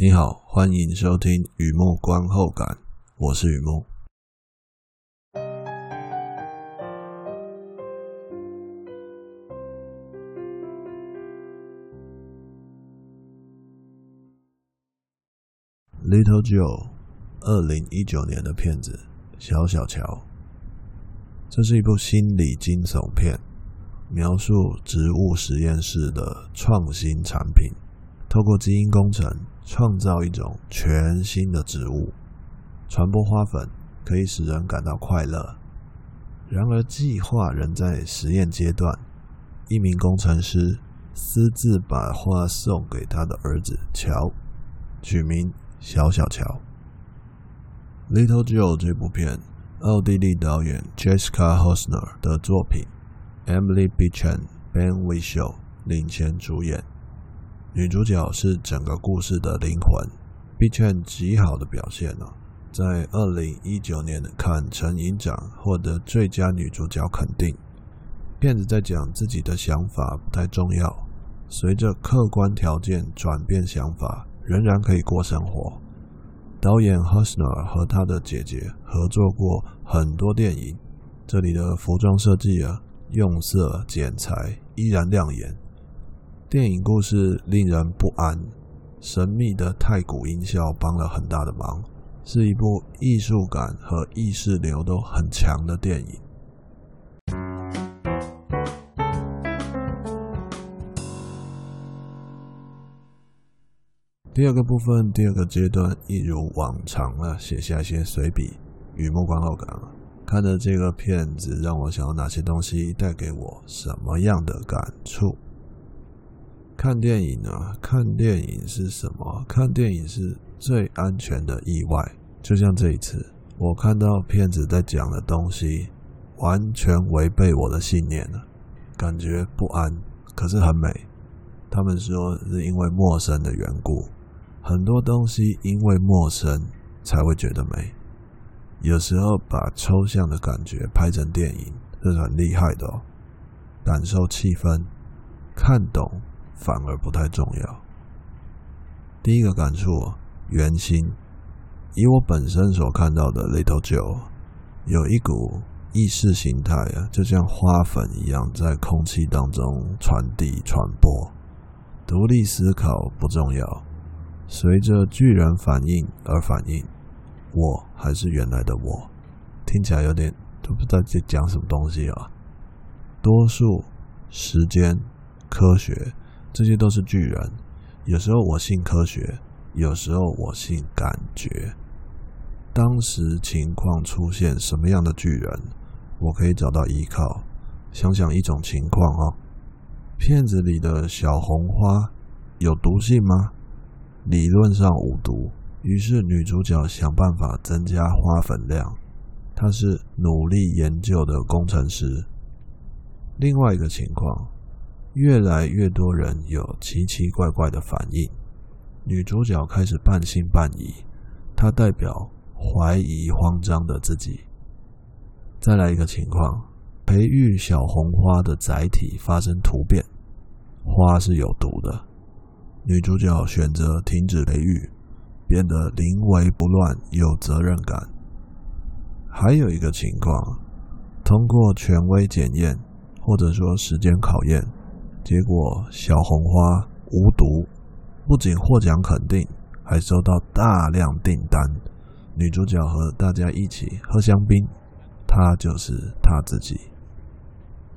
你好，欢迎收听雨幕观后感，我是雨幕。Little Joe，二零一九年的片子《小小乔》，这是一部心理惊悚片，描述植物实验室的创新产品，透过基因工程。创造一种全新的植物，传播花粉可以使人感到快乐。然而，计划仍在实验阶段。一名工程师私自把花送给他的儿子乔，取名小小乔。Little Joe 这部片，奥地利导演 Jessica Hosner 的作品，Emily Beecham、Ben Whishaw 领衔主演。女主角是整个故事的灵魂，Beecham 极好的表现了，在二零一九年的坎城影展获得最佳女主角肯定。骗子在讲自己的想法不太重要，随着客观条件转变，想法仍然可以过生活。导演 Husner 和他的姐姐合作过很多电影，这里的服装设计啊，用色剪裁依然亮眼。电影故事令人不安，神秘的太古音效帮了很大的忙，是一部艺术感和意识流都很强的电影。第二个部分，第二个阶段，一如往常啊，写下一些随笔与目光后感。看着这个片子，让我想到哪些东西，带给我什么样的感触？看电影啊，看电影是什么？看电影是最安全的意外。就像这一次，我看到片子在讲的东西，完全违背我的信念了，感觉不安，可是很美。他们说是因为陌生的缘故，很多东西因为陌生才会觉得美。有时候把抽象的感觉拍成电影，是很厉害的哦。感受气氛，看懂。反而不太重要。第一个感触，原型，以我本身所看到的 Little Joe，有一股意识形态啊，就像花粉一样在空气当中传递传播。独立思考不重要，随着巨人反应而反应。我还是原来的我，听起来有点都不知道在讲什么东西啊。多数时间科学。这些都是巨人。有时候我信科学，有时候我信感觉。当时情况出现什么样的巨人，我可以找到依靠。想想一种情况哦，片子里的小红花有毒性吗？理论上无毒。于是女主角想办法增加花粉量。她是努力研究的工程师。另外一个情况。越来越多人有奇奇怪怪的反应，女主角开始半信半疑，她代表怀疑、慌张的自己。再来一个情况，培育小红花的载体发生突变，花是有毒的，女主角选择停止培育，变得临危不乱、有责任感。还有一个情况，通过权威检验，或者说时间考验。结果小红花无毒，不仅获奖肯定，还收到大量订单。女主角和大家一起喝香槟，她就是她自己。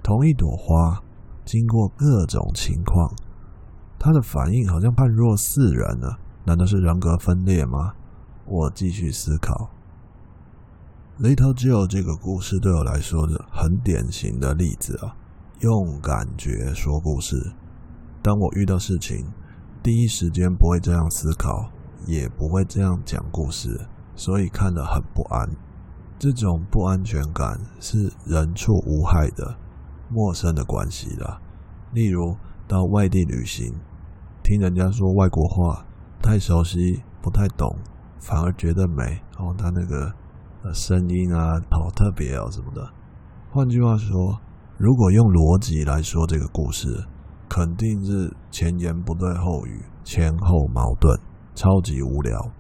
同一朵花，经过各种情况，她的反应好像判若四人了。难道是人格分裂吗？我继续思考。Little Joe 这个故事对我来说是很典型的例子啊。用感觉说故事。当我遇到事情，第一时间不会这样思考，也不会这样讲故事，所以看得很不安。这种不安全感是人畜无害的、陌生的关系啦。例如到外地旅行，听人家说外国话，不太熟悉，不太懂，反而觉得美。哦，他那个声音啊，好特别哦，什么的。换句话说。如果用逻辑来说这个故事，肯定是前言不对后语，前后矛盾。超级无聊。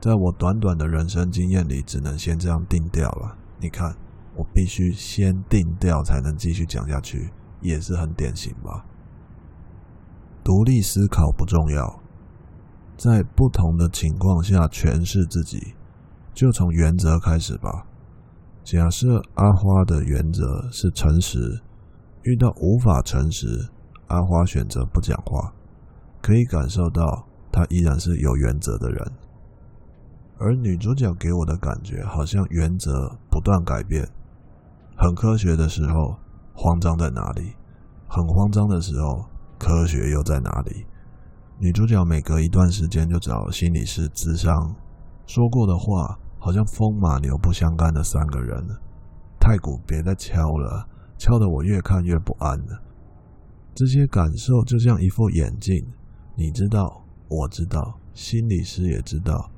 在我短短的人生经验里，只能先这样定调了。你看，我必须先定调才能继续讲下去，也是很典型吧？独立思考不重要，在不同的情况下诠释自己，就从原则开始吧。假设阿花的原则是诚实，遇到无法诚实，阿花选择不讲话，可以感受到他依然是有原则的人。而女主角给我的感觉，好像原则不断改变，很科学的时候，慌张在哪里？很慌张的时候。科学又在哪里？女主角每隔一段时间就找心理师咨商，说过的话好像风马牛不相干的三个人。太古别再敲了，敲得我越看越不安了。这些感受就像一副眼镜，你知道，我知道，心理师也知道。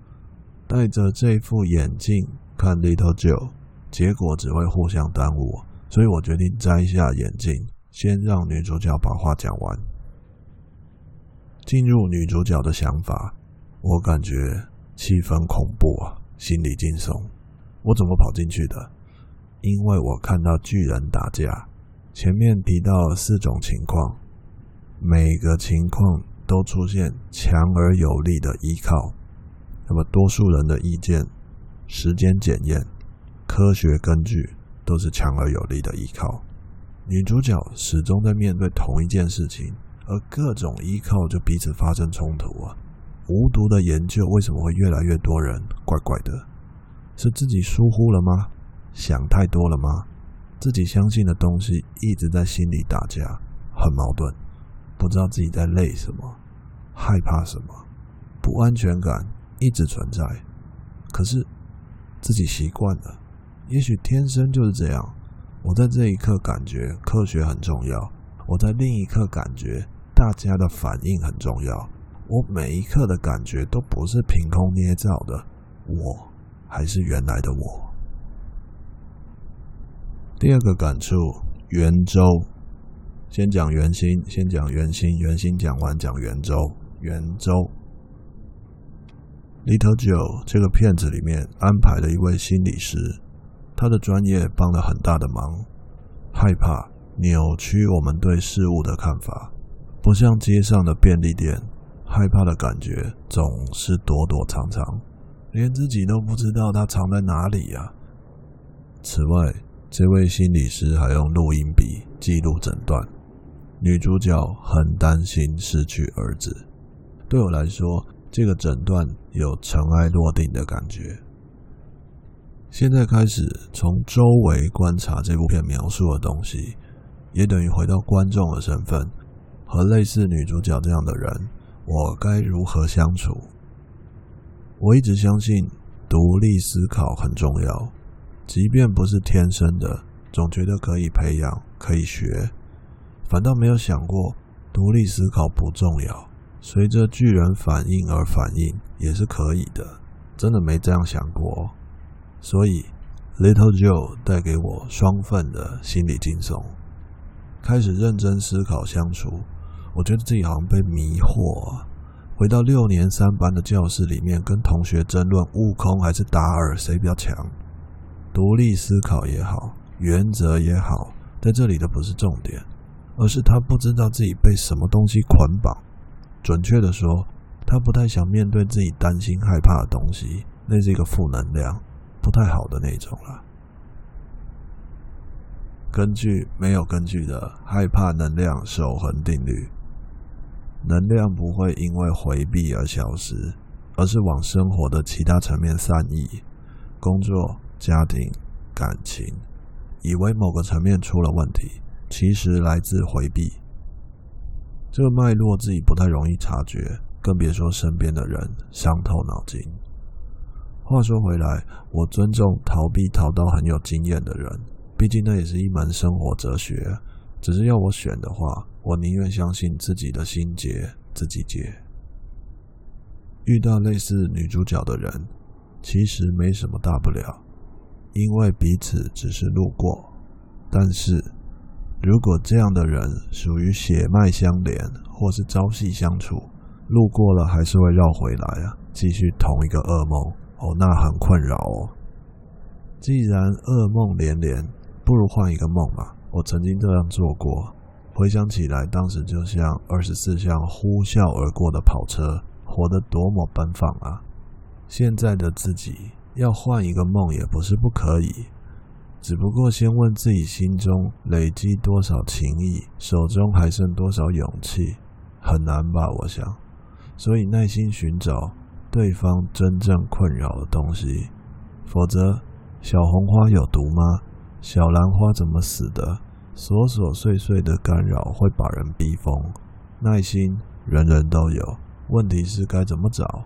戴着这副眼镜看 Little Joe，结果只会互相耽误，所以我决定摘下眼镜。先让女主角把话讲完。进入女主角的想法，我感觉气氛恐怖啊，心里惊悚。我怎么跑进去的？因为我看到巨人打架。前面提到了四种情况，每个情况都出现强而有力的依靠。那么多数人的意见、时间检验、科学根据都是强而有力的依靠。女主角始终在面对同一件事情，而各种依靠就彼此发生冲突啊！无毒的研究为什么会越来越多人怪怪的？是自己疏忽了吗？想太多了吗？自己相信的东西一直在心里打架，很矛盾，不知道自己在累什么，害怕什么，不安全感一直存在。可是自己习惯了，也许天生就是这样。我在这一刻感觉科学很重要，我在另一刻感觉大家的反应很重要。我每一刻的感觉都不是凭空捏造的，我还是原来的我。第二个感触，圆周。先讲圆心，先讲圆心，圆心讲完讲圆周，圆周。Little Joe 这个片子里面安排了一位心理师。他的专业帮了很大的忙，害怕扭曲我们对事物的看法，不像街上的便利店，害怕的感觉总是躲躲藏藏，连自己都不知道它藏在哪里呀。此外，这位心理师还用录音笔记录诊断。女主角很担心失去儿子，对我来说，这个诊断有尘埃落定的感觉。现在开始从周围观察这部片描述的东西，也等于回到观众的身份，和类似女主角这样的人，我该如何相处？我一直相信独立思考很重要，即便不是天生的，总觉得可以培养、可以学，反倒没有想过独立思考不重要，随着巨人反应而反应也是可以的，真的没这样想过。所以，Little Joe 带给我双份的心理惊悚。开始认真思考相处，我觉得自己好像被迷惑啊。回到六年三班的教室里面，跟同学争论悟空还是达尔谁比较强。独立思考也好，原则也好，在这里的不是重点，而是他不知道自己被什么东西捆绑。准确的说，他不太想面对自己担心害怕的东西，那是一个负能量。不太好的那种了。根据没有根据的害怕能量守恒定律，能量不会因为回避而消失，而是往生活的其他层面散逸。工作、家庭、感情，以为某个层面出了问题，其实来自回避。这个脉络自己不太容易察觉，更别说身边的人伤透脑筋。话说回来，我尊重逃避逃到很有经验的人，毕竟那也是一门生活哲学。只是要我选的话，我宁愿相信自己的心结自己解。遇到类似女主角的人，其实没什么大不了，因为彼此只是路过。但是，如果这样的人属于血脉相连，或是朝夕相处，路过了还是会绕回来啊，继续同一个噩梦哦，那很困扰哦。既然噩梦连连，不如换一个梦吧。我曾经这样做过，回想起来，当时就像二十四辆呼啸而过的跑车，活得多么奔放啊！现在的自己要换一个梦也不是不可以，只不过先问自己心中累积多少情谊，手中还剩多少勇气，很难吧？我想，所以耐心寻找对方真正困扰的东西，否则。小红花有毒吗？小兰花怎么死的？琐琐碎碎的干扰会把人逼疯。耐心人人都有，问题是该怎么找？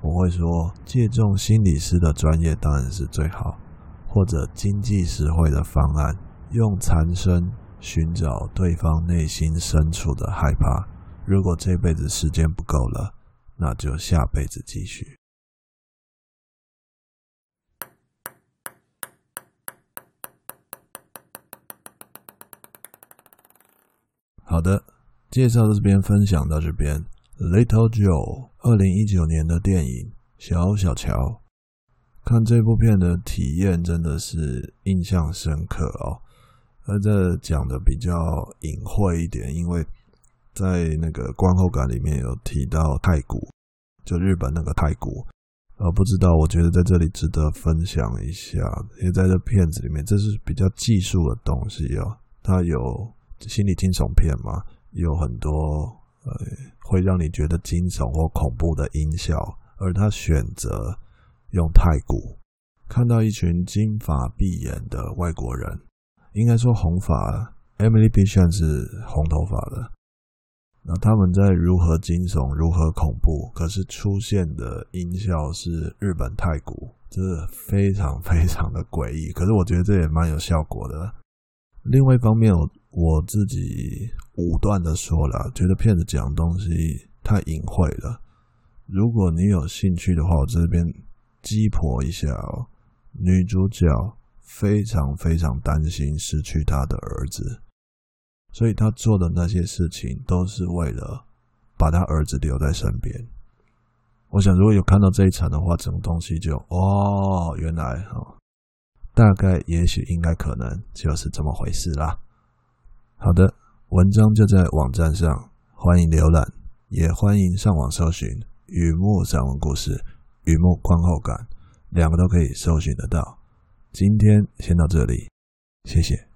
我会说，借重心理师的专业当然是最好，或者经济实惠的方案，用残身寻找对方内心深处的害怕。如果这辈子时间不够了，那就下辈子继续。好的，介绍到这边，分享到这边。Little Joe，二零一九年的电影《小小乔》，看这部片的体验真的是印象深刻哦。而这讲的比较隐晦一点，因为在那个观后感里面有提到太古，就日本那个太古。呃，不知道，我觉得在这里值得分享一下，因为在这片子里面，这是比较技术的东西哦，它有。心理惊悚片嘛，有很多呃会让你觉得惊悚或恐怖的音效，而他选择用太鼓，看到一群金发碧眼的外国人，应该说红发，Emily Bishop 是红头发的，那他们在如何惊悚，如何恐怖，可是出现的音效是日本太鼓，这是非常非常的诡异，可是我觉得这也蛮有效果的。另外一方面，我。我自己武断的说了，觉得片子讲东西太隐晦了。如果你有兴趣的话，我这边鸡婆一下哦。女主角非常非常担心失去她的儿子，所以她做的那些事情都是为了把她儿子留在身边。我想，如果有看到这一场的话，整个东西就哦，原来哦，大概也许应该可能就是这么回事啦。好的，文章就在网站上，欢迎浏览，也欢迎上网搜寻《雨幕散文故事》《雨幕观后感》，两个都可以搜寻得到。今天先到这里，谢谢。